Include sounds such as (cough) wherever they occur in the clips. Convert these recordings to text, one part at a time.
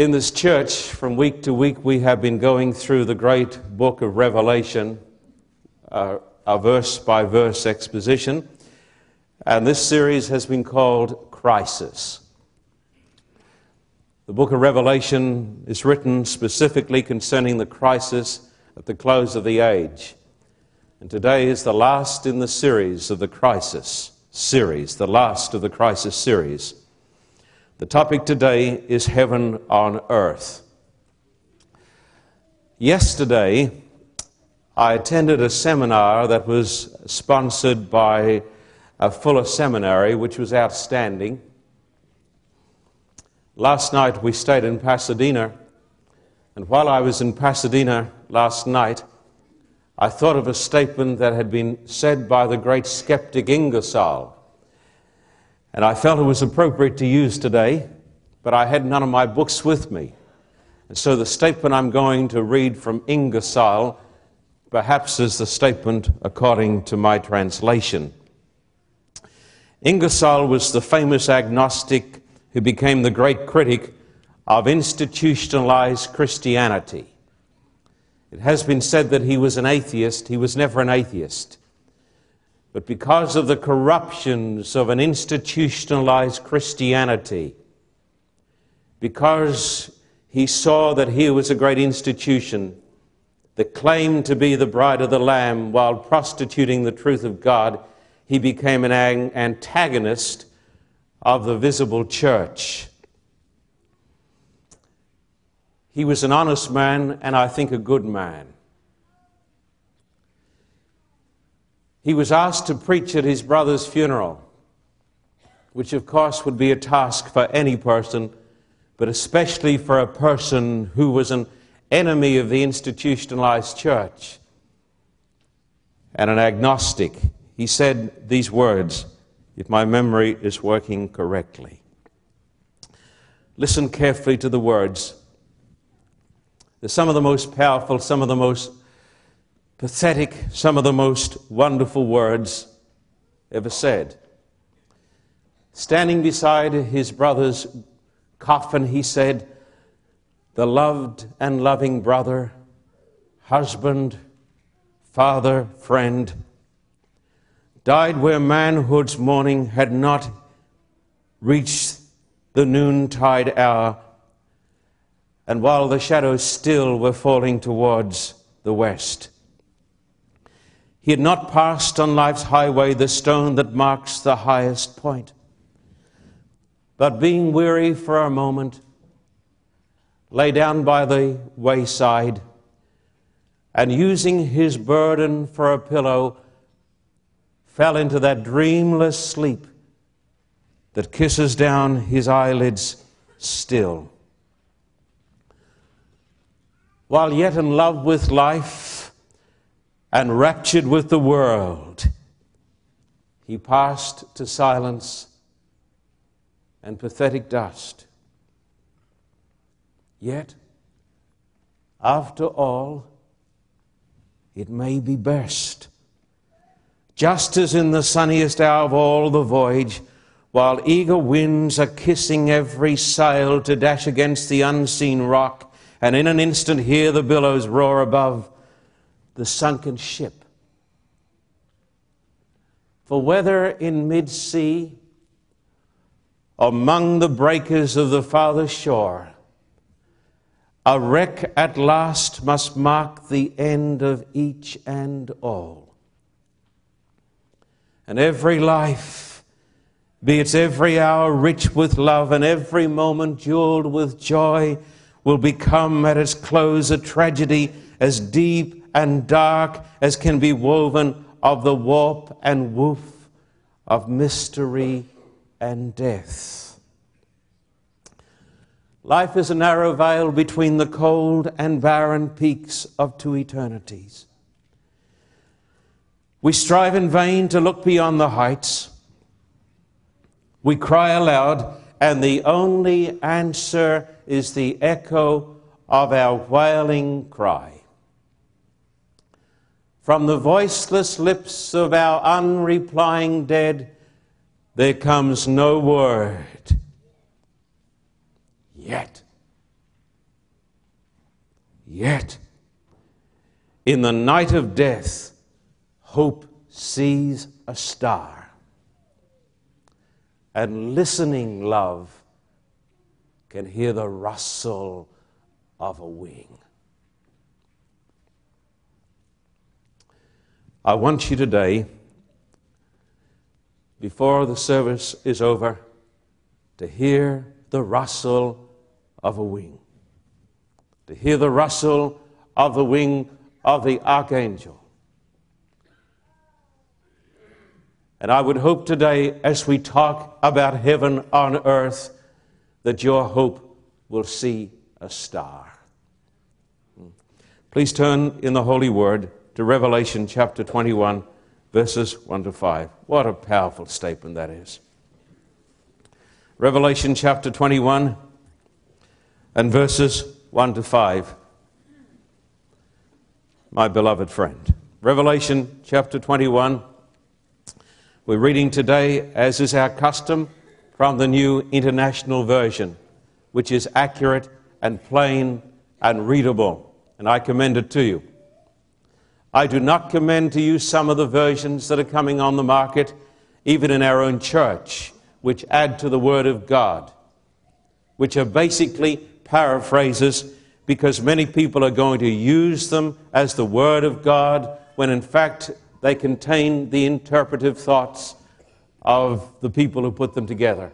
In this church, from week to week, we have been going through the great book of Revelation, uh, a verse by verse exposition. And this series has been called Crisis. The book of Revelation is written specifically concerning the crisis at the close of the age. And today is the last in the series of the crisis. series, the last of the crisis series. The topic today is heaven on earth. Yesterday, I attended a seminar that was sponsored by a Fuller Seminary, which was outstanding. Last night we stayed in Pasadena, and while I was in Pasadena last night, I thought of a statement that had been said by the great skeptic Ingersoll. And I felt it was appropriate to use today, but I had none of my books with me. And so the statement I'm going to read from Ingersoll perhaps is the statement according to my translation. Ingersoll was the famous agnostic who became the great critic of institutionalized Christianity. It has been said that he was an atheist. He was never an atheist. But because of the corruptions of an institutionalized Christianity, because he saw that he was a great institution that claimed to be the bride of the Lamb while prostituting the truth of God, he became an antagonist of the visible church. He was an honest man and I think a good man. He was asked to preach at his brother's funeral, which of course would be a task for any person, but especially for a person who was an enemy of the institutionalized church and an agnostic. He said these words, if my memory is working correctly. Listen carefully to the words they're some of the most powerful, some of the most pathetic, some of the most wonderful words ever said. Standing beside his brother's coffin, he said, The loved and loving brother, husband, father, friend, died where manhood's morning had not reached the noontide hour and while the shadows still were falling towards the west. He had not passed on life's highway the stone that marks the highest point. But being weary for a moment, lay down by the wayside, and using his burden for a pillow, fell into that dreamless sleep that kisses down his eyelids still while yet in love with life and raptured with the world, he passed to silence and pathetic dust. Yet, after all, it may be best. Just as in the sunniest hour of all the voyage, while eager winds are kissing every sail to dash against the unseen rock, and in an instant hear the billows roar above the sunken ship. For whether in mid sea, among the breakers of the farther shore, a wreck at last must mark the end of each and all. And every life, be its every hour rich with love, and every moment jeweled with joy, will become at its close a tragedy as deep and dark as can be woven of the warp and woof of mystery and death. Life is a narrow veil between the cold and barren peaks of two eternities. We strive in vain to look beyond the heights. We cry aloud, and the only answer is the echo of our wailing cry. From the voiceless lips of our unreplying dead, there comes no word. Yet, yet, in the night of death, hope sees a star. And listening love can hear the rustle of a wing. I want you today before the service is over to hear the rustle of a wing, to hear the rustle of the wing of the archangel. And I would hope today, as we talk about heaven on earth, that your hope will see a star. Please turn in the Holy Word to Revelation chapter 21, verses 1 to 5. What a powerful statement that is. Revelation chapter 21 and verses 1 to 5. My beloved friend. Revelation chapter 21. We're reading today, as is our custom, from the New International Version, which is accurate and plain and readable, and I commend it to you. I do not commend to you some of the versions that are coming on the market, even in our own church, which add to the Word of God, which are basically paraphrases because many people are going to use them as the Word of God when in fact they contain the interpretive thoughts of the people who put them together.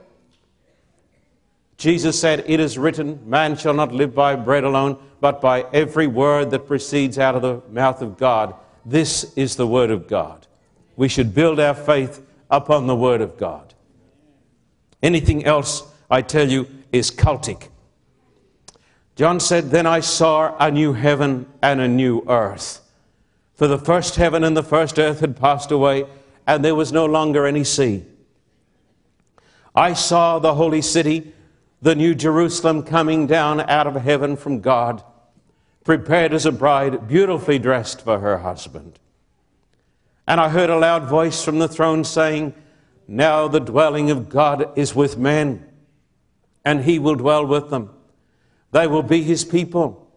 Jesus said, It is written, man shall not live by bread alone, but by every word that proceeds out of the mouth of God. This is the Word of God. We should build our faith upon the Word of God. Anything else, I tell you, is cultic. John said, Then I saw a new heaven and a new earth. For the first heaven and the first earth had passed away, and there was no longer any sea. I saw the holy city, the new Jerusalem, coming down out of heaven from God, prepared as a bride, beautifully dressed for her husband. And I heard a loud voice from the throne saying, Now the dwelling of God is with men, and he will dwell with them. They will be his people,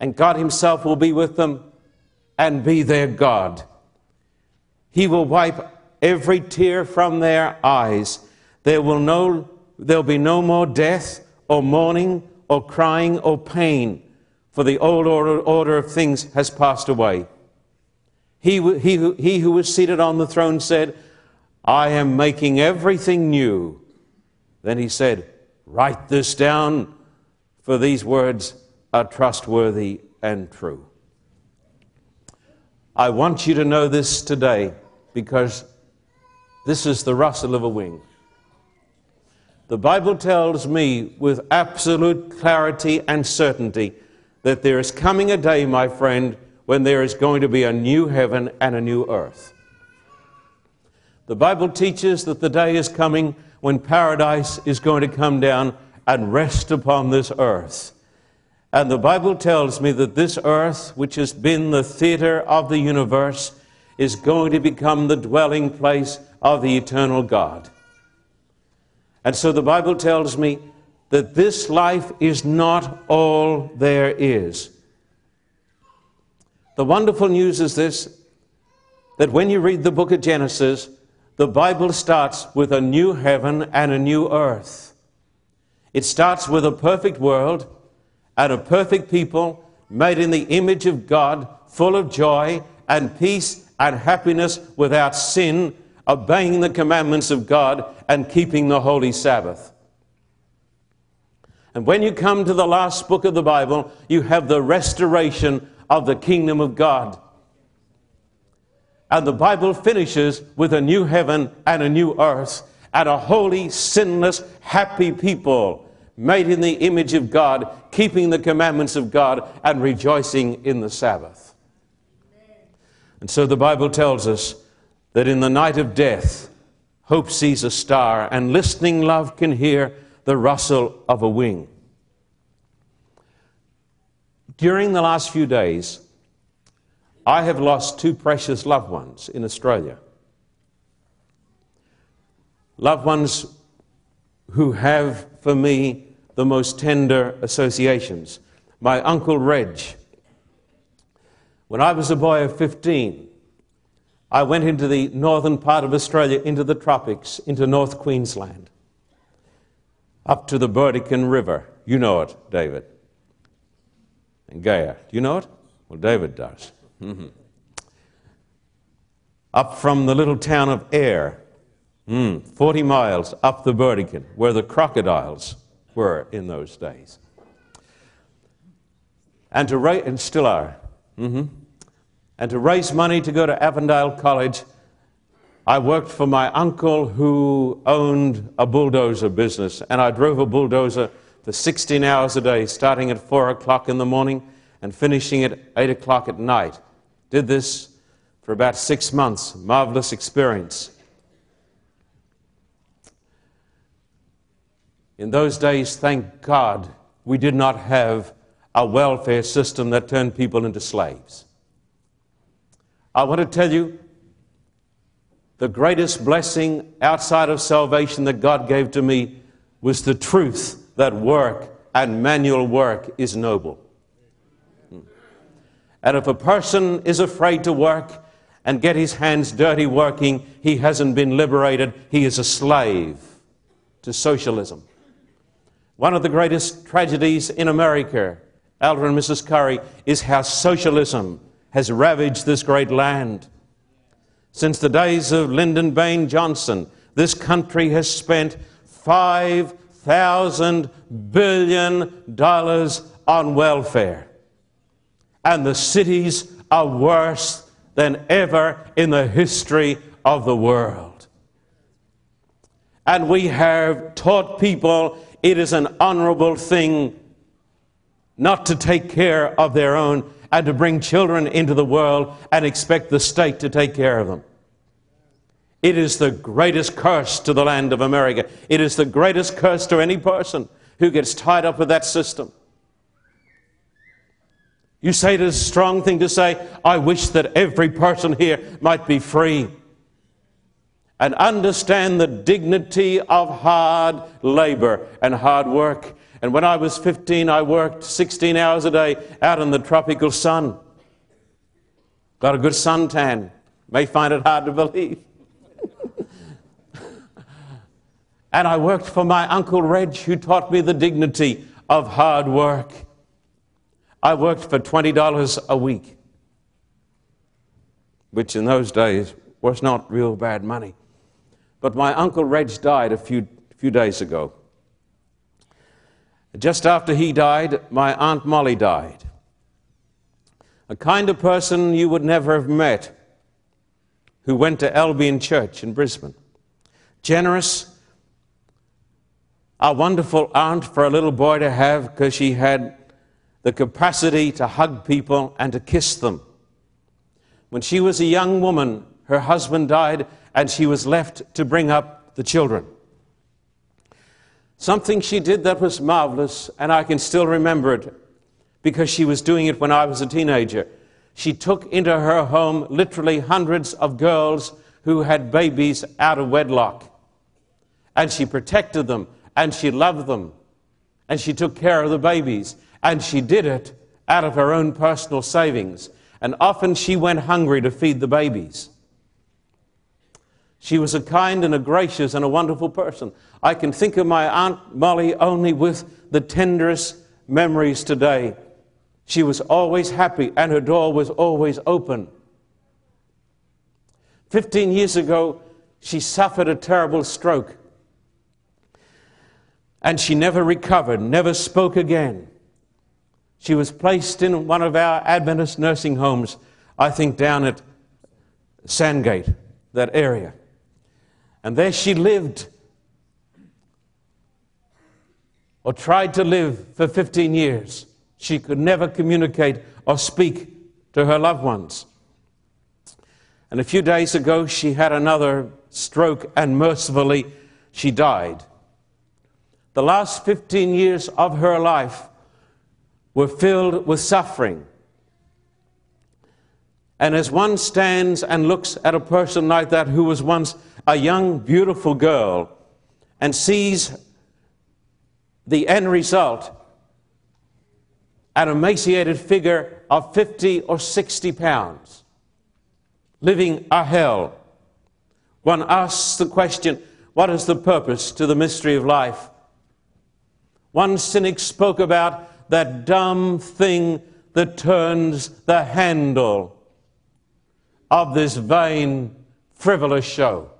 and God himself will be with them and be their God. He will wipe every tear from their eyes. There will no, there'll be no more death or mourning or crying or pain, for the old order, order of things has passed away. He, he, he who was seated on the throne said, I am making everything new. Then he said, Write this down, for these words are trustworthy and true. I want you to know this today because this is the rustle of a wing. The Bible tells me with absolute clarity and certainty that there is coming a day, my friend, when there is going to be a new heaven and a new earth. The Bible teaches that the day is coming when paradise is going to come down and rest upon this earth. And the Bible tells me that this earth, which has been the theater of the universe, is going to become the dwelling place of the eternal God. And so the Bible tells me that this life is not all there is. The wonderful news is this that when you read the book of Genesis, the Bible starts with a new heaven and a new earth. It starts with a perfect world and a perfect people made in the image of God, full of joy and peace and happiness without sin, obeying the commandments of God and keeping the holy Sabbath. And when you come to the last book of the Bible, you have the restoration of the kingdom of God. And the Bible finishes with a new heaven and a new earth and a holy, sinless, happy people made in the image of God, keeping the commandments of God and rejoicing in the Sabbath. And so the Bible tells us that in the night of death, hope sees a star, and listening love can hear the rustle of a wing. During the last few days, I have lost two precious loved ones in Australia. Loved ones who have for me the most tender associations. My Uncle Reg. When I was a boy of 15, I went into the northern part of Australia, into the tropics, into North Queensland, up to the Burdekin River. You know it, David. And Gaia. Do you know it? Well, David does. Mhm. Up from the little town of Ayr 40 miles up the Burdekin, where the crocodiles were in those days. And to raise, and still are. hmm And to raise money to go to Avondale College, I worked for my uncle who owned a bulldozer business. And I drove a bulldozer for 16 hours a day, starting at 4 o'clock in the morning and finishing at 8 o'clock at night. Did this for about six months. Marvelous experience. In those days, thank God, we did not have a welfare system that turned people into slaves. I want to tell you the greatest blessing outside of salvation that God gave to me was the truth that work and manual work is noble. And if a person is afraid to work and get his hands dirty working, he hasn't been liberated. He is a slave to socialism. One of the greatest tragedies in America, Elder and Mrs. Curry, is how socialism has ravaged this great land. Since the days of Lyndon Baines Johnson, this country has spent $5,000 billion on welfare. And the cities are worse than ever in the history of the world. And we have taught people it is an honorable thing not to take care of their own and to bring children into the world and expect the state to take care of them. It is the greatest curse to the land of America. It is the greatest curse to any person who gets tied up with that system. You say it is a strong thing to say, I wish that every person here might be free and understand the dignity of hard labor and hard work. And when I was 15, I worked 16 hours a day out in the tropical sun. Got a good suntan. May find it hard to believe. (laughs) and I worked for my Uncle Reg, who taught me the dignity of hard work. I worked for $20 a week, which in those days was not real bad money. But my Uncle Reg died a few, few days ago. Just after he died, my Aunt Molly died. A kind of person you would never have met who went to Albion Church in Brisbane. Generous, a wonderful aunt for a little boy to have because she had the capacity to hug people and to kiss them. When she was a young woman, her husband died and she was left to bring up the children. Something she did that was marvelous, and I can still remember it because she was doing it when I was a teenager. She took into her home literally hundreds of girls who had babies out of wedlock. And she protected them, and she loved them, and she took care of the babies. And she did it out of her own personal savings. And often she went hungry to feed the babies. She was a kind and a gracious and a wonderful person. I can think of my Aunt Molly only with the tenderest memories today. She was always happy and her door was always open. Fifteen years ago, she suffered a terrible stroke. And she never recovered, never spoke again. She was placed in one of our Adventist nursing homes, I think down at Sandgate, that area. And there she lived, or tried to live for 15 years. She could never communicate or speak to her loved ones. And a few days ago, she had another stroke, and mercifully, she died. The last 15 years of her life were filled with suffering. And as one stands and looks at a person like that who was once a young, beautiful girl and sees the end result, an emaciated figure of 50 or 60 pounds, living a hell, one asks the question what is the purpose to the mystery of life? One cynic spoke about that dumb thing that turns the handle of this vain, frivolous show.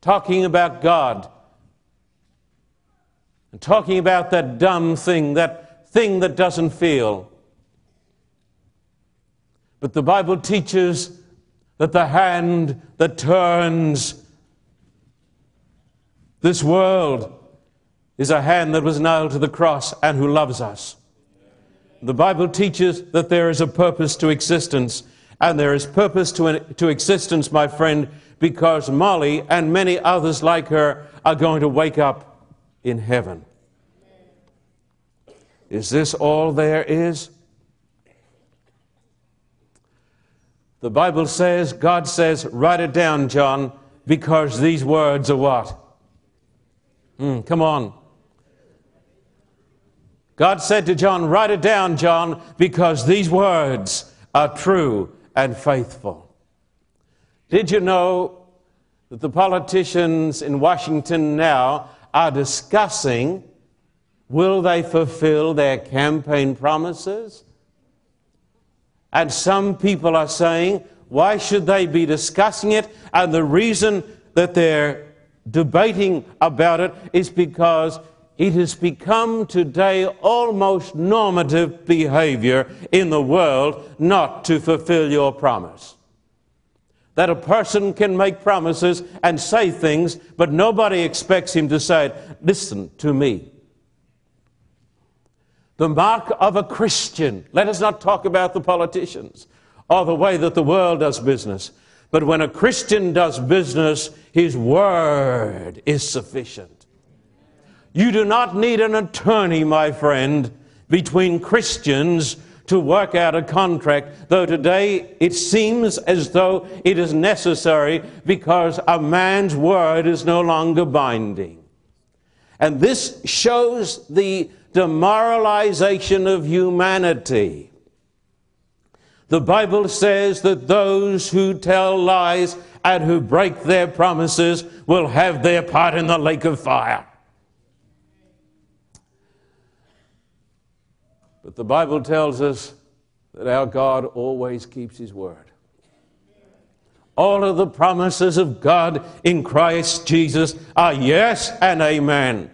talking about God and talking about that dumb thing, that thing that doesn't feel. But the Bible teaches that the hand that turns this world is a hand that was nailed to the cross and who loves us. The Bible teaches that there is a purpose to existence, and there is purpose to, to existence, my friend, because Molly and many others like her are going to wake up in heaven. Is this all there is? The Bible says, God says, write it down, John, because these words are what? Hmm, come on. God said to John, Write it down, John, because these words are true and faithful. Did you know that the politicians in Washington now are discussing will they fulfill their campaign promises? And some people are saying, why should they be discussing it? And the reason that they're debating about it is because it has become today almost normative behavior in the world not to fulfill your promise. That a person can make promises and say things, but nobody expects him to say, Listen to me. The mark of a Christian, let us not talk about the politicians or the way that the world does business, but when a Christian does business, his word is sufficient. You do not need an attorney, my friend, between Christians to work out a contract, though today it seems as though it is necessary because a man's word is no longer binding. And this shows the demoralization of humanity. The Bible says that those who tell lies and who break their promises will have their part in the lake of fire. But the Bible tells us that our God always keeps His word. All of the promises of God in Christ Jesus are yes and amen.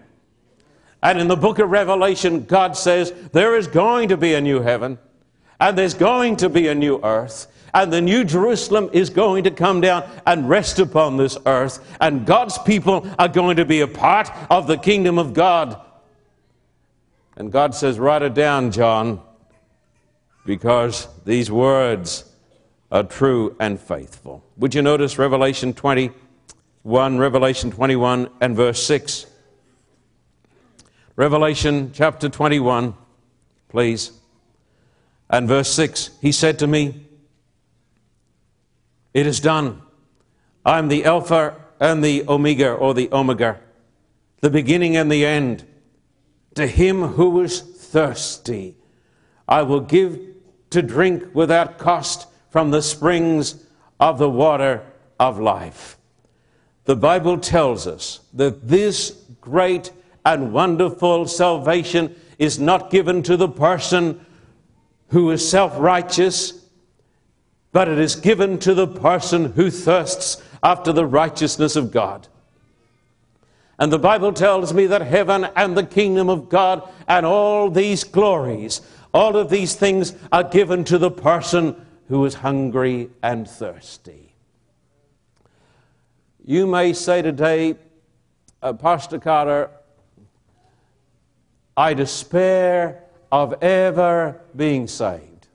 And in the book of Revelation, God says there is going to be a new heaven, and there's going to be a new earth, and the new Jerusalem is going to come down and rest upon this earth, and God's people are going to be a part of the kingdom of God. And God says, Write it down, John, because these words are true and faithful. Would you notice Revelation 21, Revelation 21 and verse 6? Revelation chapter 21, please. And verse 6 He said to me, It is done. I'm the Alpha and the Omega, or the Omega, the beginning and the end. To him who is thirsty, I will give to drink without cost from the springs of the water of life. The Bible tells us that this great and wonderful salvation is not given to the person who is self righteous, but it is given to the person who thirsts after the righteousness of God. And the Bible tells me that heaven and the kingdom of God and all these glories, all of these things are given to the person who is hungry and thirsty. You may say today, uh, Pastor Carter, I despair of ever being saved.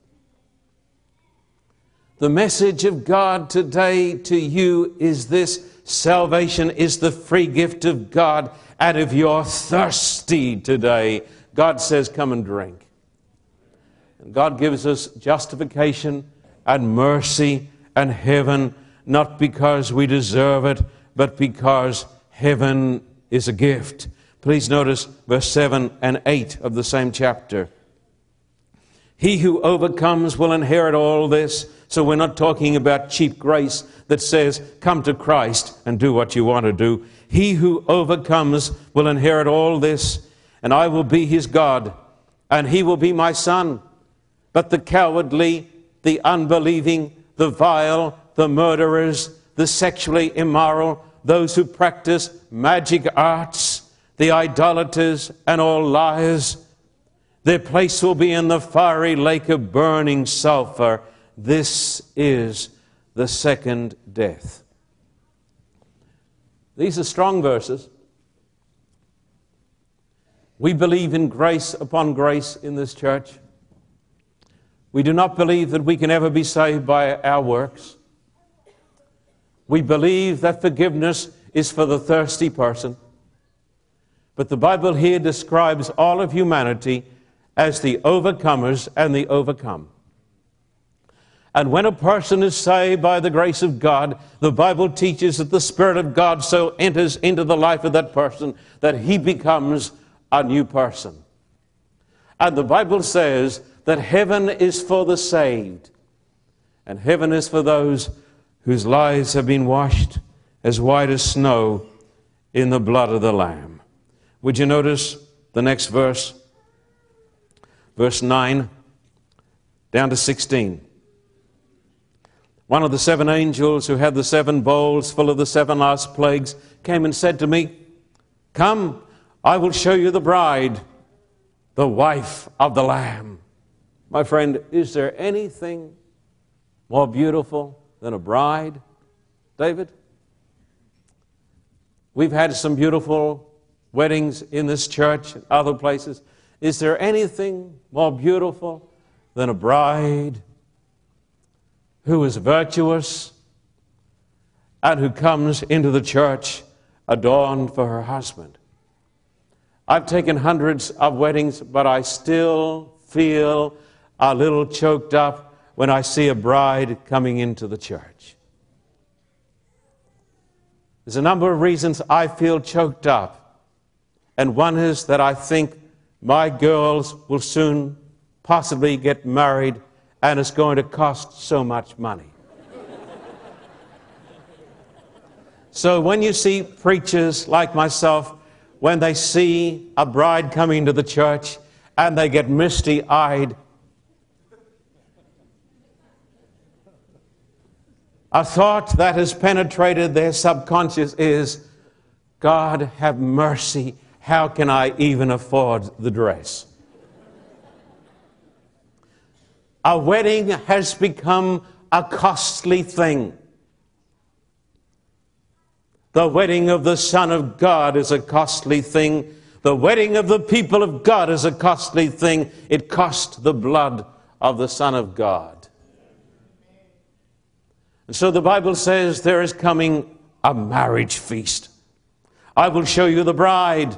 The message of God today to you is this salvation is the free gift of God. And if you're thirsty today, God says, Come and drink. And God gives us justification and mercy and heaven, not because we deserve it, but because heaven is a gift. Please notice verse 7 and 8 of the same chapter. He who overcomes will inherit all this. So we're not talking about cheap grace that says, come to Christ and do what you want to do. He who overcomes will inherit all this, and I will be his God, and he will be my son. But the cowardly, the unbelieving, the vile, the murderers, the sexually immoral, those who practice magic arts, the idolaters, and all liars. Their place will be in the fiery lake of burning sulfur. This is the second death. These are strong verses. We believe in grace upon grace in this church. We do not believe that we can ever be saved by our works. We believe that forgiveness is for the thirsty person. But the Bible here describes all of humanity as the overcomers and the overcome. And when a person is saved by the grace of God, the Bible teaches that the Spirit of God so enters into the life of that person that he becomes a new person. And the Bible says that heaven is for the saved, and heaven is for those whose lives have been washed as white as snow in the blood of the Lamb. Would you notice the next verse? Verse 9 down to 16. One of the seven angels who had the seven bowls full of the seven last plagues came and said to me, Come, I will show you the bride, the wife of the Lamb. My friend, is there anything more beautiful than a bride? David? We've had some beautiful weddings in this church and other places. Is there anything more beautiful than a bride who is virtuous and who comes into the church adorned for her husband? I've taken hundreds of weddings, but I still feel a little choked up when I see a bride coming into the church. There's a number of reasons I feel choked up, and one is that I think my girls will soon possibly get married and it's going to cost so much money. so when you see preachers like myself, when they see a bride coming to the church and they get misty eyed, a thought that has penetrated their subconscious is God have mercy. How can I even afford the dress? A wedding has become a costly thing. The wedding of the Son of God is a costly thing. The wedding of the people of God is a costly thing. It cost the blood of the Son of God. And so the Bible says there is coming a marriage feast. I will show you the bride,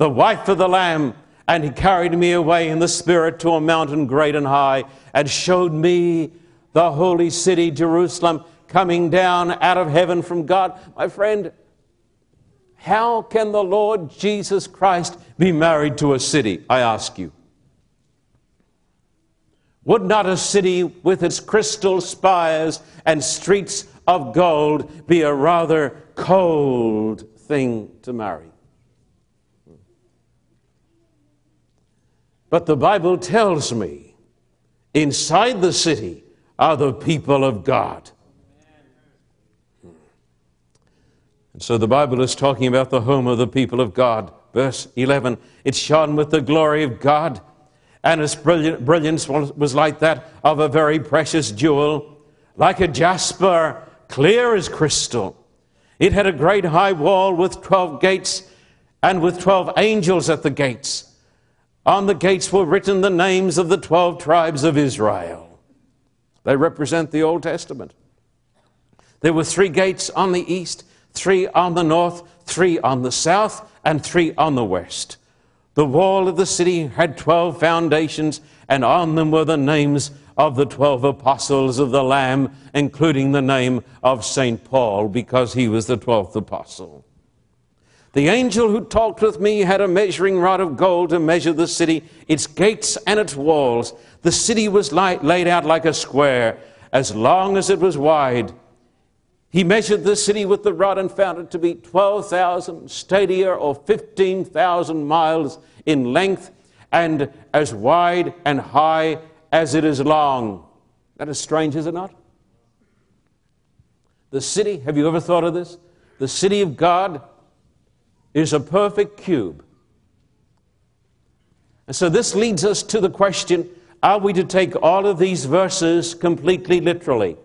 the wife of the Lamb. And he carried me away in the Spirit to a mountain great and high, and showed me the holy city, Jerusalem, coming down out of heaven from God. My friend, how can the Lord Jesus Christ be married to a city? I ask you. Would not a city with its crystal spires and streets of gold be a rather cold thing to marry? But the Bible tells me inside the city are the people of God. And so the Bible is talking about the home of the people of God. Verse 11 it shone with the glory of God, and its brilliance was like that of a very precious jewel, like a jasper, clear as crystal. It had a great high wall with 12 gates, and with 12 angels at the gates. On the gates were written the names of the 12 tribes of Israel. They represent the Old Testament. There were three gates on the east, three on the north, three on the south, and three on the west. The wall of the city had 12 foundations, and on them were the names of the 12 apostles of the Lamb, including the name of St. Paul, because he was the 12th apostle. The angel who talked with me had a measuring rod of gold to measure the city, its gates and its walls. The city was light, laid out like a square, as long as it was wide. He measured the city with the rod and found it to be 12,000 stadia or 15,000 miles in length and as wide and high as it is long. That is strange, is it not? The city, have you ever thought of this? the city of God is a perfect cube. And so this leads us to the question are we to take all of these verses completely literally?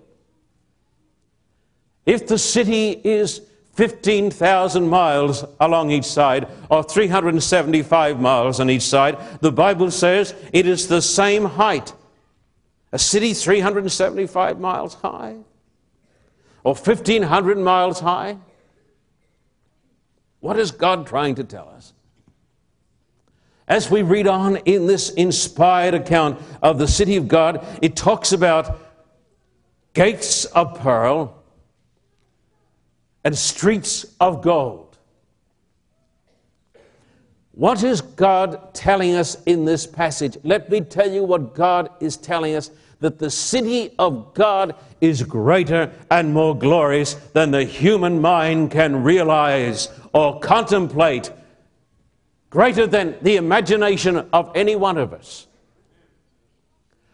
If the city is 15,000 miles along each side, or 375 miles on each side, the Bible says it is the same height. A city 375 miles high, or 1,500 miles high. What is God trying to tell us? As we read on in this inspired account of the city of God, it talks about gates of pearl and streets of gold. What is God telling us in this passage? Let me tell you what God is telling us that the city of God is greater and more glorious than the human mind can realize or contemplate, greater than the imagination of any one of us.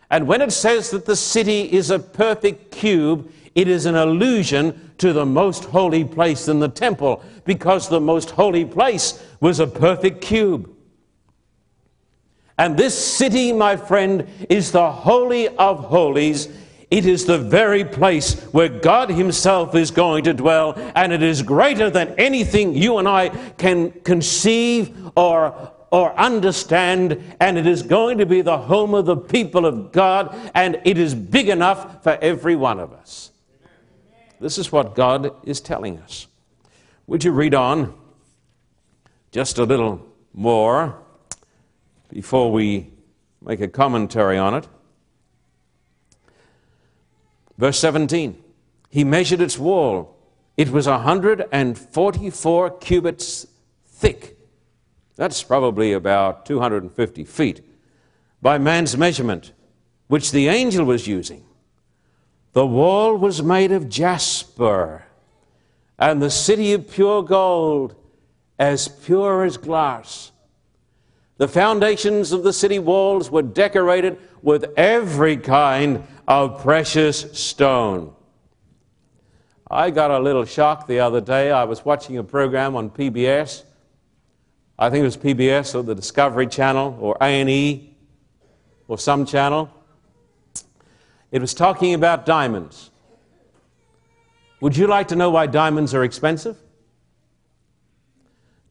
And when it says that the city is a perfect cube, it is an allusion to the most holy place in the temple because the most holy place was a perfect cube. And this city, my friend, is the Holy of Holies. It is the very place where God Himself is going to dwell, and it is greater than anything you and I can conceive or, or understand, and it is going to be the home of the people of God, and it is big enough for every one of us. This is what God is telling us. Would you read on just a little more before we make a commentary on it? Verse 17 He measured its wall, it was 144 cubits thick. That's probably about 250 feet by man's measurement, which the angel was using. The wall was made of jasper, and the city of pure gold, as pure as glass. The foundations of the city walls were decorated with every kind of precious stone. I got a little shock the other day. I was watching a program on PBS. I think it was PBS or the Discovery Channel or A&E or some channel. It was talking about diamonds. Would you like to know why diamonds are expensive?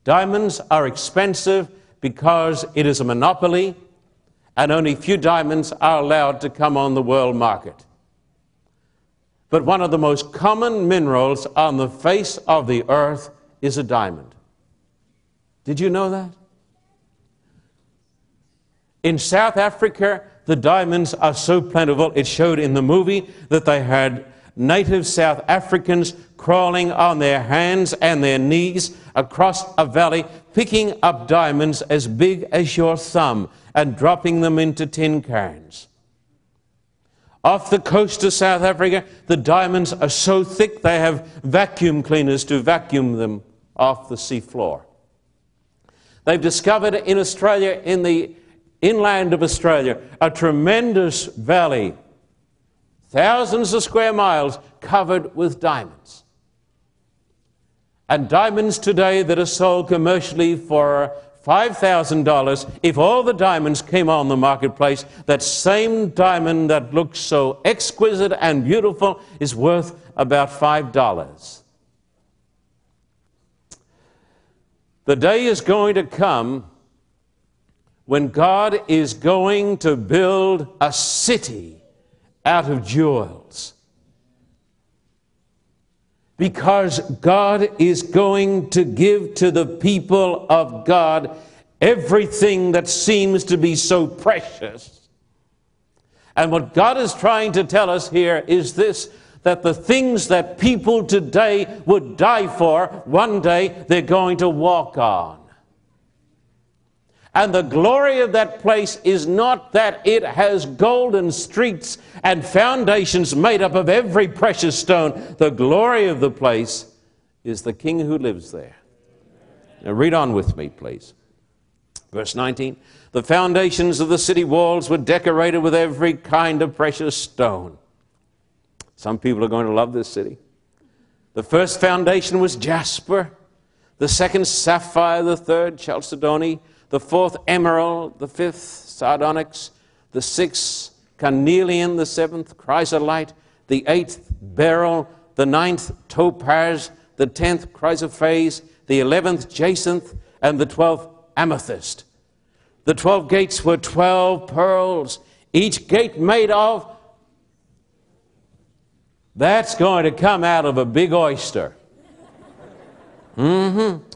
Diamonds are expensive because it is a monopoly and only few diamonds are allowed to come on the world market. But one of the most common minerals on the face of the earth is a diamond. Did you know that? In South Africa, the diamonds are so plentiful, it showed in the movie that they had native South Africans crawling on their hands and their knees across a valley, picking up diamonds as big as your thumb and dropping them into tin cans. Off the coast of South Africa, the diamonds are so thick they have vacuum cleaners to vacuum them off the seafloor. They've discovered in Australia, in the inland of Australia, a tremendous valley, thousands of square miles covered with diamonds. And diamonds today that are sold commercially for $5,000, if all the diamonds came on the marketplace, that same diamond that looks so exquisite and beautiful is worth about $5. The day is going to come when God is going to build a city out of jewels. Because God is going to give to the people of God everything that seems to be so precious. And what God is trying to tell us here is this that the things that people today would die for, one day they're going to walk on. And the glory of that place is not that it has golden streets and foundations made up of every precious stone. The glory of the place is the king who lives there. Now, read on with me, please. Verse 19 The foundations of the city walls were decorated with every kind of precious stone. Some people are going to love this city. The first foundation was jasper, the second sapphire, the third chalcedony, the fourth emerald, the fifth sardonyx, the sixth carnelian, the seventh chrysolite, the eighth beryl, the ninth topaz, the tenth chrysoprase, the eleventh jacinth, and the twelfth amethyst. The twelve gates were twelve pearls, each gate made of. That's going to come out of a big oyster. Mm-hmm.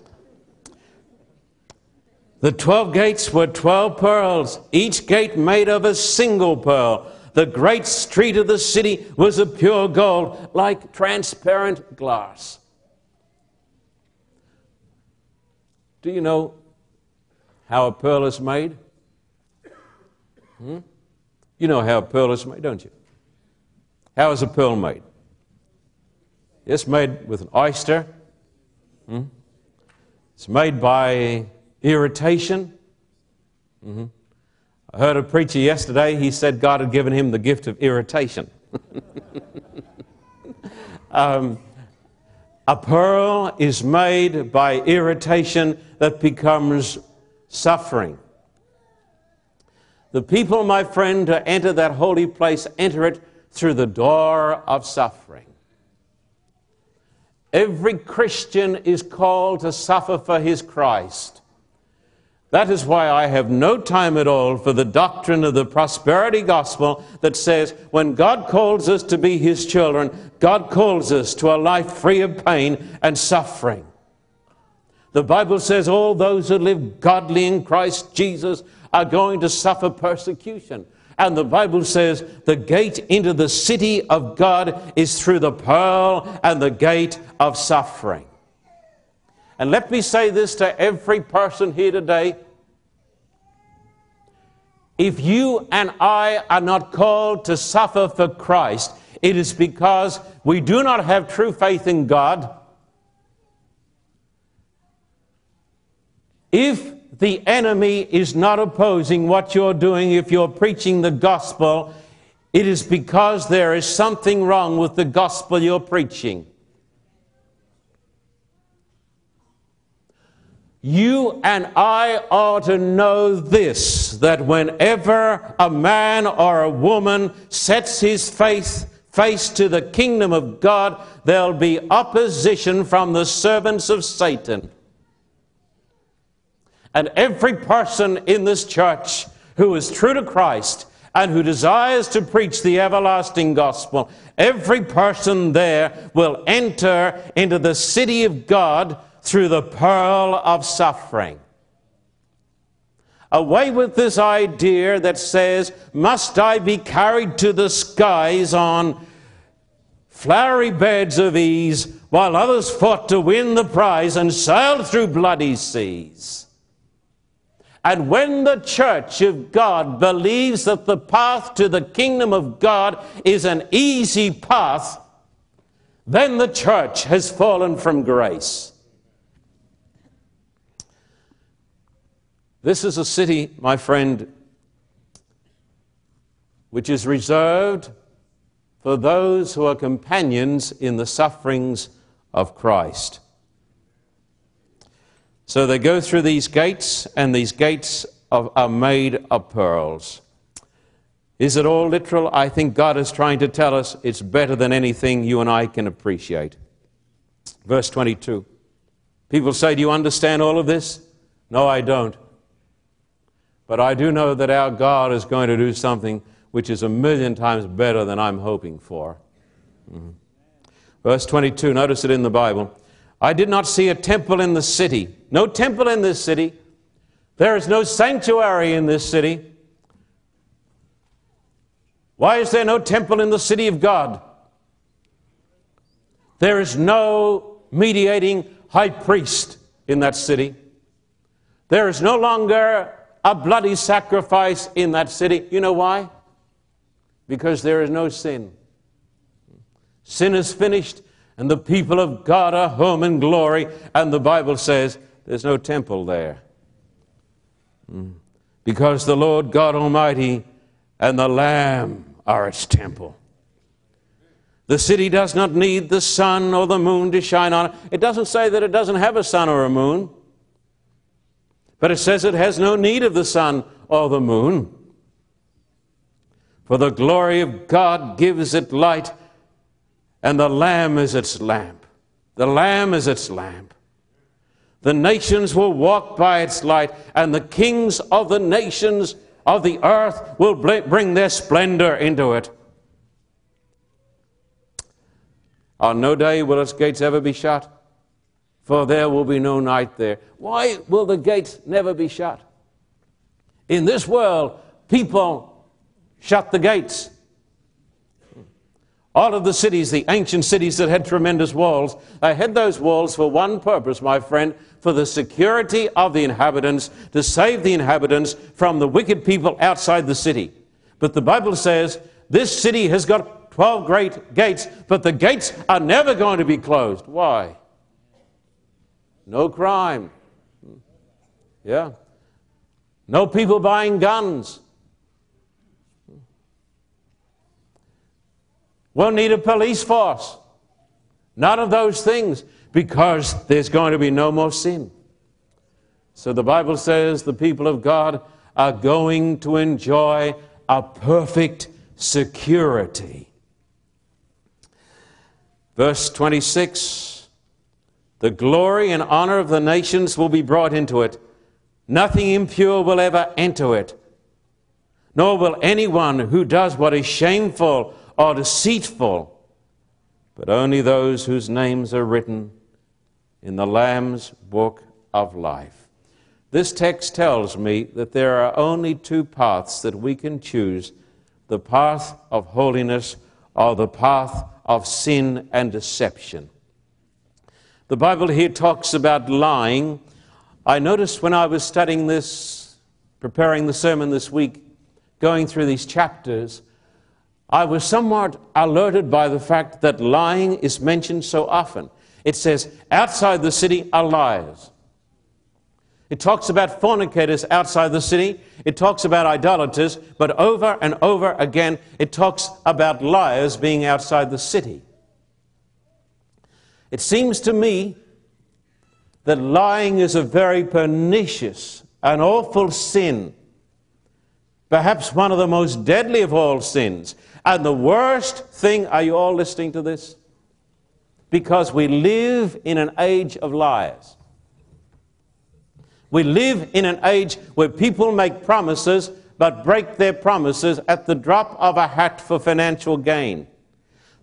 The twelve gates were twelve pearls, each gate made of a single pearl. The great street of the city was of pure gold, like transparent glass. Do you know how a pearl is made? Hmm? You know how a pearl is made, don't you? How is a pearl made? It's made with an oyster. Hmm? It's made by irritation. Mhm. I heard a preacher yesterday, he said God had given him the gift of irritation. (laughs) um, a pearl is made by irritation that becomes suffering. The people, my friend, to enter that holy place, enter it through the door of suffering. Every Christian is called to suffer for his Christ. That is why I have no time at all for the doctrine of the prosperity gospel that says when God calls us to be his children, God calls us to a life free of pain and suffering. The Bible says all those who live godly in Christ Jesus are going to suffer persecution. And the Bible says the gate into the city of God is through the pearl and the gate of suffering. And let me say this to every person here today. If you and I are not called to suffer for Christ, it is because we do not have true faith in God. If the enemy is not opposing what you're doing, if you're preaching the gospel, it is because there is something wrong with the gospel you're preaching. You and I are to know this that whenever a man or a woman sets his face, face to the kingdom of God, there'll be opposition from the servants of Satan. And every person in this church who is true to Christ and who desires to preach the everlasting gospel, every person there will enter into the city of God through the pearl of suffering. Away with this idea that says, Must I be carried to the skies on flowery beds of ease while others fought to win the prize and sailed through bloody seas? And when the church of God believes that the path to the kingdom of God is an easy path, then the church has fallen from grace. This is a city, my friend, which is reserved for those who are companions in the sufferings of Christ. So they go through these gates, and these gates are, made of pearls. Is it all literal? I think God is trying to tell us it's better than anything you and I can appreciate. Verse 22. People say, Do you understand all of this? No, I don't. But I do know that our God is going to do something which is a million times better than I'm hoping for. Mm-hmm. Verse 22, notice it in the Bible. I did not see a temple in the city. No temple in this city. There is no sanctuary in this city. Why is there no temple in the city of God? There is no mediating high priest in that city. There is no longer a bloody sacrifice in that city. You know why? Because there is no sin. Sin is finished, and the people of God are home in glory, and the Bible says there's no temple there. Hmm. Because the Lord God Almighty and the Lamb are its temple. The city does not need the sun or the moon to shine on it. It doesn't say that it doesn't have a sun or a moon, but it says it has no need of the sun or the moon. For the glory of God gives it light, and the Lamb is its lamp. The Lamb is its lamp. The nations will walk by its light, and the kings of the nations of the earth will bring their splendor into it. On no day will its gates ever be shut, for there will be no night there. Why will the gates never be shut? In this world, people shut the gates. All of the cities, the ancient cities that had tremendous walls, they had those walls for one purpose, my friend, for the security of the inhabitants, to save the inhabitants from the wicked people outside the city. But the Bible says this city has got 12 great gates, but the gates are never going to be closed. Why? No crime. Yeah. No people buying guns. Won't need a police force. None of those things because there's going to be no more sin. So the Bible says the people of God are going to enjoy a perfect security. Verse 26 The glory and honor of the nations will be brought into it. Nothing impure will ever enter it, nor will anyone who does what is shameful or deceitful, but only those whose names are written in the Lamb's book of life. This text tells me that there are only two paths that we can choose the path of holiness or the path of sin and deception. The Bible here talks about lying. I noticed when I was studying this, preparing the sermon this week, going through these chapters, I was somewhat alerted by the fact that lying is mentioned so often. It says, outside the city are liars. It talks about fornicators outside the city. It talks about idolaters, but over and over again, it talks about liars being outside the city. It seems to me that lying is a very pernicious and awful sin, perhaps one of the most deadly of all sins. And the worst thing, are you all listening to this? Because we live in an age of liars. We live in an age where people make promises but break their promises at the drop of a hat for financial gain.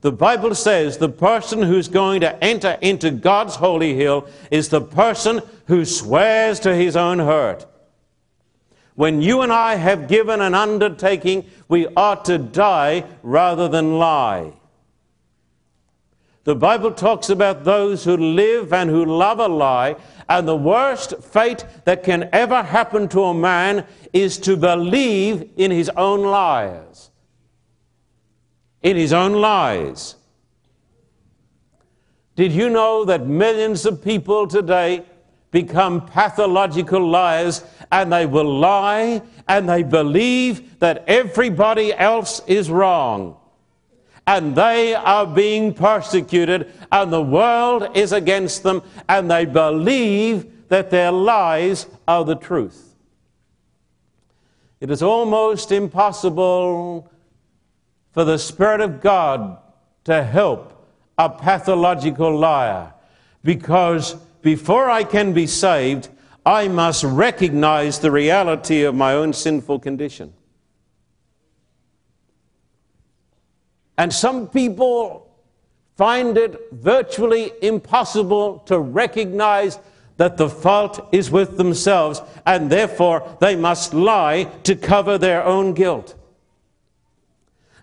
The Bible says the person who's going to enter into God's holy hill is the person who swears to his own hurt. When you and I have given an undertaking, we ought to die rather than lie. The Bible talks about those who live and who love a lie, and the worst fate that can ever happen to a man is to believe in his own lies. In his own lies. Did you know that millions of people today become pathological liars and they will lie and they believe that everybody else is wrong? and they are being persecuted, and the world is against them, and they believe that their lies are the truth. It is almost impossible for the Spirit of God to help a pathological liar because before I can be saved, I must recognize the reality of my own sinful condition. And some people find it virtually impossible to recognize that the fault is with themselves, and therefore they must lie to cover their own guilt.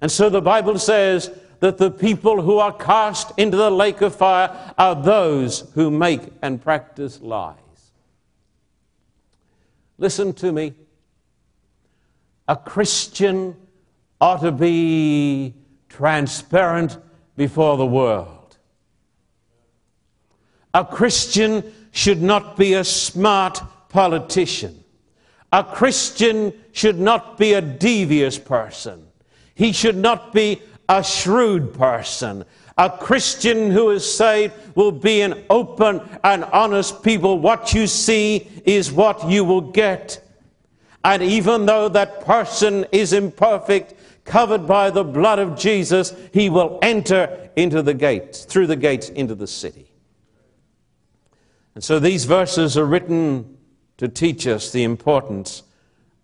And so the Bible says that the people who are cast into the lake of fire are those who make and practice lies. Listen to me. A Christian ought to be transparent before the world. A Christian should not be a smart politician. A Christian should not be a devious person. He should not be a shrewd person. A Christian who is saved will be an open and honest people. What you see is what you will get. And even though that person is imperfect, covered by the blood of Jesus, he will enter into the gates, through the gates into the city. And so these verses are written to teach us the importance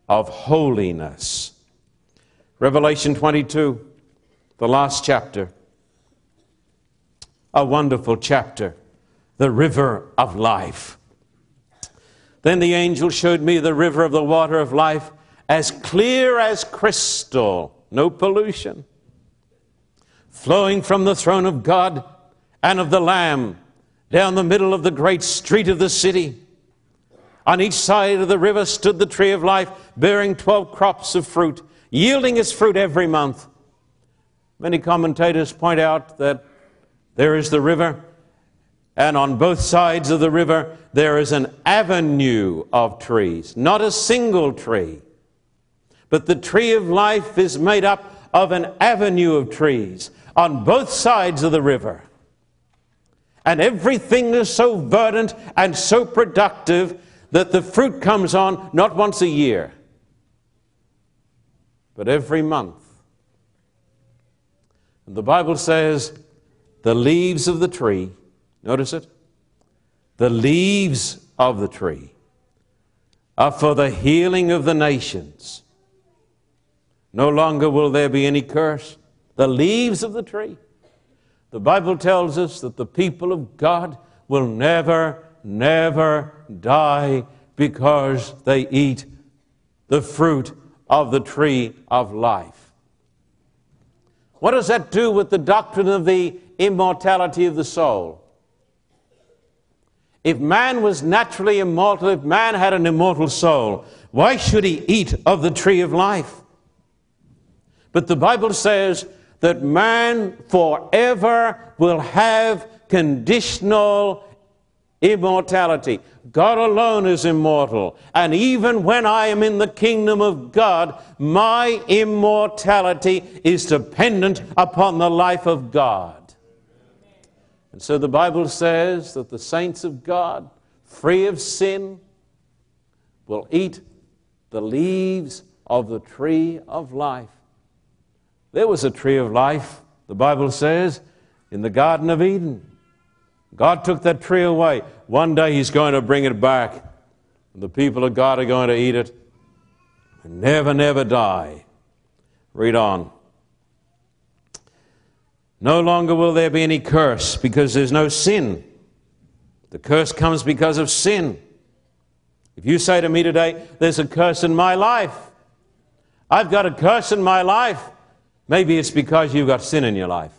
of holiness. Revelation 22, the last chapter, a wonderful chapter, the river of life. Then the angel showed me the river of the water of life, as clear as crystal, no pollution, flowing from the throne of God and of the Lamb down the middle of the great street of the city. On each side of the river stood the tree of life, bearing twelve crops of fruit, yielding its fruit every month. Many commentators point out that there is the river, and on both sides of the river there is an avenue of trees, not a single tree. But the tree of life is made up of an avenue of trees on both sides of the river. And everything is so verdant and so productive that the fruit comes on not once a year, but every month. And the Bible says the leaves of the tree, notice it, the leaves of the tree are for the healing of the nations. No longer will there be any curse. The leaves of the tree. The Bible tells us that the people of God will never, never die because they eat the fruit of the tree of life. What does that do with the doctrine of the immortality of the soul? If man was naturally immortal, if man had an immortal soul, why should he eat of the tree of life? But the Bible says that man forever will have conditional immortality. God alone is immortal. And even when I am in the kingdom of God, my immortality is dependent upon the life of God. And so the Bible says that the saints of God, free of sin, will eat the leaves of the tree of life. There was a tree of life, the Bible says, in the Garden of Eden. God took that tree away. One day He's going to bring it back. And the people of God are going to eat it and never, never die. Read on. No longer will there be any curse because there's no sin. The curse comes because of sin. If you say to me today, There's a curse in my life, I've got a curse in my life, Maybe it's because you've got sin in your life.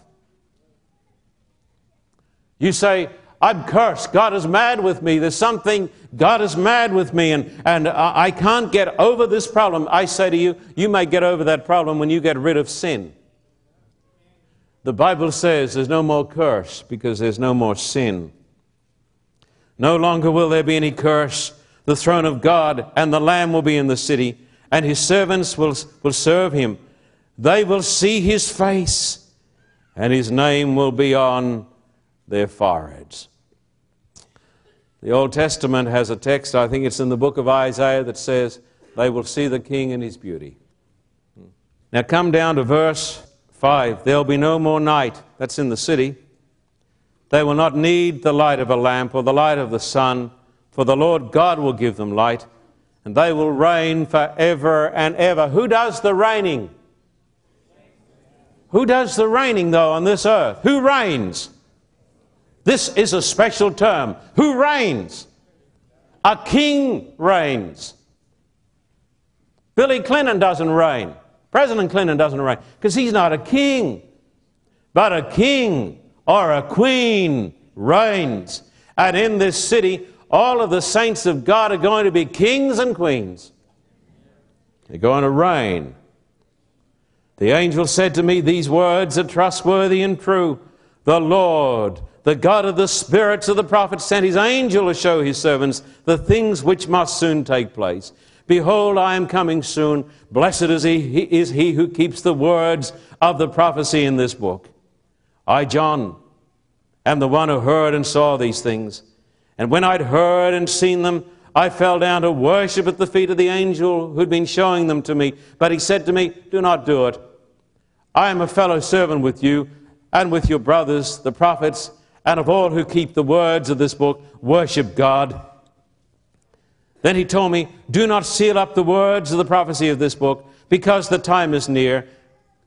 You say, I'm cursed. God is mad with me. There's something, God is mad with me, and, and I can't get over this problem. I say to you, you may get over that problem when you get rid of sin. The Bible says there's no more curse because there's no more sin. No longer will there be any curse. The throne of God and the Lamb will be in the city, and his servants will, will serve him. They will see his face, and his name will be on their foreheads. The Old Testament has a text, I think it's in the book of Isaiah, that says, They will see the king in his beauty. Now come down to verse 5. There'll be no more night. That's in the city. They will not need the light of a lamp or the light of the sun, for the Lord God will give them light, and they will reign forever and ever. Who does the reigning? Who does the reigning, though, on this earth? Who reigns? This is a special term. Who reigns? A king reigns. Billy Clinton doesn't reign. President Clinton doesn't reign because he's not a king. But a king or a queen reigns. And in this city, all of the saints of God are going to be kings and queens. They're going to reign. The angel said to me, These words are trustworthy and true. The Lord, the God of the spirits of the prophets, sent his angel to show his servants the things which must soon take place. Behold, I am coming soon. Blessed is he, he is he who keeps the words of the prophecy in this book. I, John, am the one who heard and saw these things. And when I'd heard and seen them, I fell down to worship at the feet of the angel who'd been showing them to me. But he said to me, Do not do it. I am a fellow servant with you and with your brothers, the prophets, and of all who keep the words of this book. Worship God. Then he told me, Do not seal up the words of the prophecy of this book, because the time is near.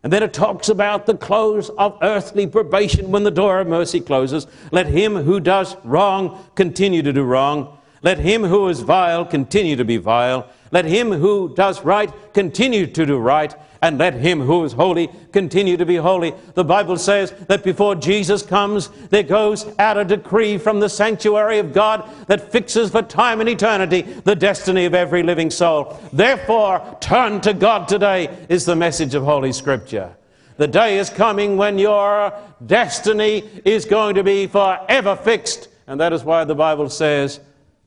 And then it talks about the close of earthly probation when the door of mercy closes. Let him who does wrong continue to do wrong. Let him who is vile continue to be vile. Let him who does right continue to do right. And let him who is holy continue to be holy. The Bible says that before Jesus comes, there goes out a decree from the sanctuary of God that fixes for time and eternity the destiny of every living soul. Therefore, turn to God today, is the message of Holy Scripture. The day is coming when your destiny is going to be forever fixed. And that is why the Bible says,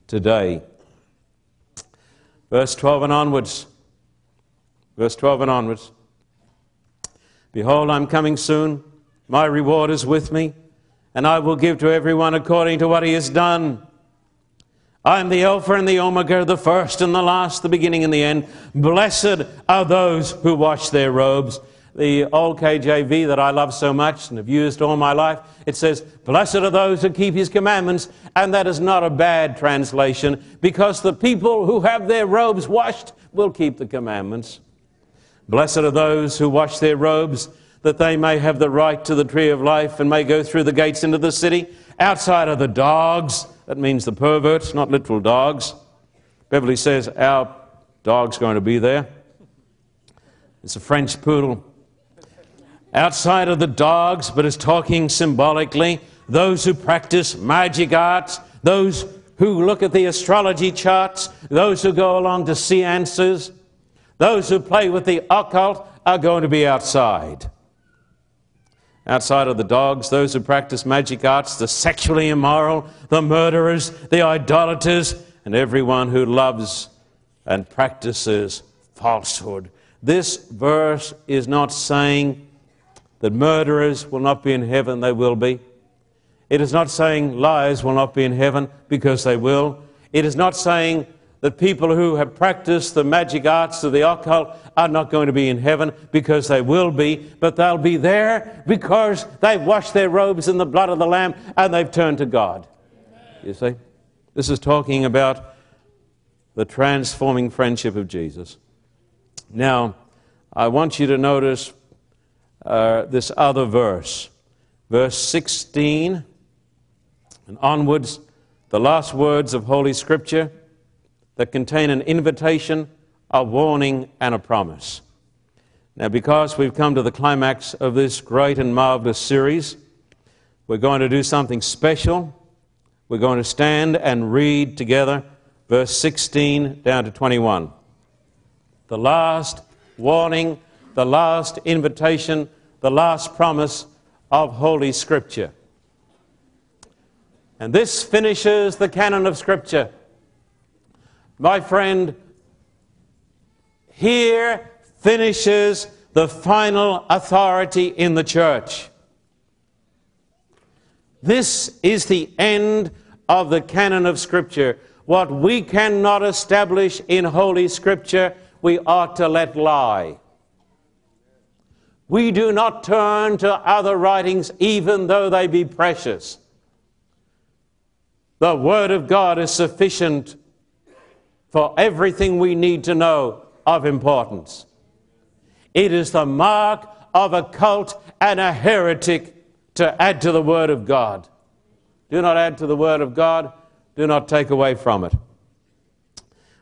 today. Verse 12 and onwards. Verse 12 and onwards. Behold, I'm coming soon. My reward is with me, and I will give to everyone according to what he has done. I am the Alpha and the Omega, the first and the last, the beginning and the end. Blessed are those who wash their robes. The old KJV that I love so much and have used all my life, it says, Blessed are those who keep his commandments. And that is not a bad translation because the people who have their robes washed will keep the commandments. Blessed are those who wash their robes that they may have the right to the tree of life and may go through the gates into the city. Outside are the dogs. That means the perverts, not literal dogs. Beverly says our dog's going to be there. It's a French poodle. Outside of the dogs, but it's talking symbolically. Those who practice magic arts, those who look at the astrology charts, those who go along to seances, those who play with the occult are going to be outside. Outside of the dogs, those who practice magic arts, the sexually immoral, the murderers, the idolaters, and everyone who loves and practices falsehood. This verse is not saying that murderers will not be in heaven, they will be. It is not saying liars will not be in heaven because they will. It is not saying that people who have practiced the magic arts of the occult are not going to be in heaven because they will be, but they'll be there because they've washed their robes in the blood of the Lamb and they've turned to God. You see? This is talking about the transforming friendship of Jesus. Now, I want you to notice uh, this other verse, verse 16 and onwards, the last words of Holy Scripture that contain an invitation, a warning, and a promise. Now, because we've come to the climax of this great and marvelous series, we're going to do something special. We're going to stand and read together verse 16 down to 21. The last warning, the last invitation, the last promise of Holy Scripture. And this finishes the canon of Scripture. My friend, here finishes the final authority in the church. This is the end of the canon of Scripture. What we cannot establish in Holy Scripture, we ought to let lie. We do not turn to other writings, even though they be precious. The Word of God is sufficient for everything we need to know of importance. It is the mark of a cult and a heretic to add to the Word of God. Do not add to the Word of God, do not take away from it.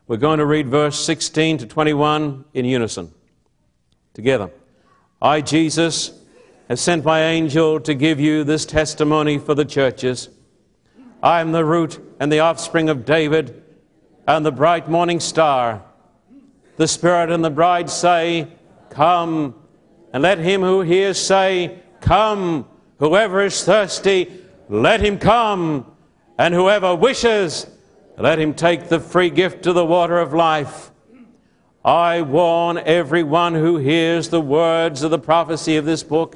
We're going to read verse 16 to 21 in unison together. I, Jesus, have sent my angel to give you this testimony for the churches. I am the root and the offspring of David and the bright morning star. The Spirit and the bride say, Come. And let him who hears say, Come. Whoever is thirsty, let him come. And whoever wishes, let him take the free gift of the water of life. I warn everyone who hears the words of the prophecy of this book.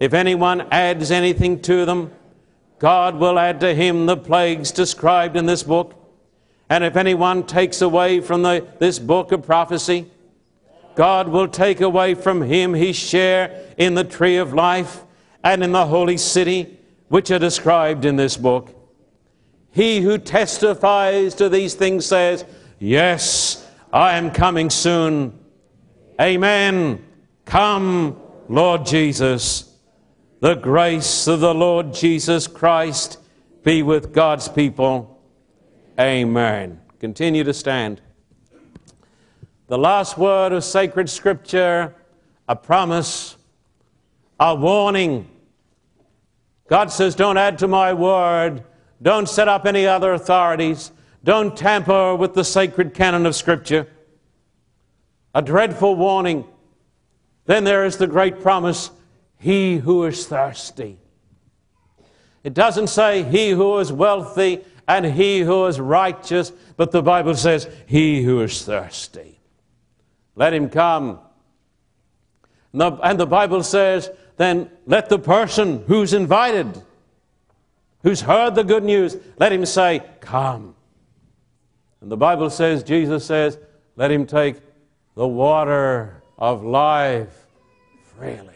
If anyone adds anything to them, God will add to him the plagues described in this book. And if anyone takes away from the, this book of prophecy, God will take away from him his share in the tree of life and in the holy city, which are described in this book. He who testifies to these things says, Yes, I am coming soon. Amen. Come, Lord Jesus. The grace of the Lord Jesus Christ be with God's people. Amen. Continue to stand. The last word of sacred scripture, a promise, a warning. God says, Don't add to my word. Don't set up any other authorities. Don't tamper with the sacred canon of scripture. A dreadful warning. Then there is the great promise He who is thirsty. It doesn't say he who is wealthy and he who is righteous, but the Bible says he who is thirsty. Let him come. And the, and the Bible says, then let the person who's invited, who's heard the good news, let him say, Come. And the Bible says, Jesus says, let him take the water of life freely.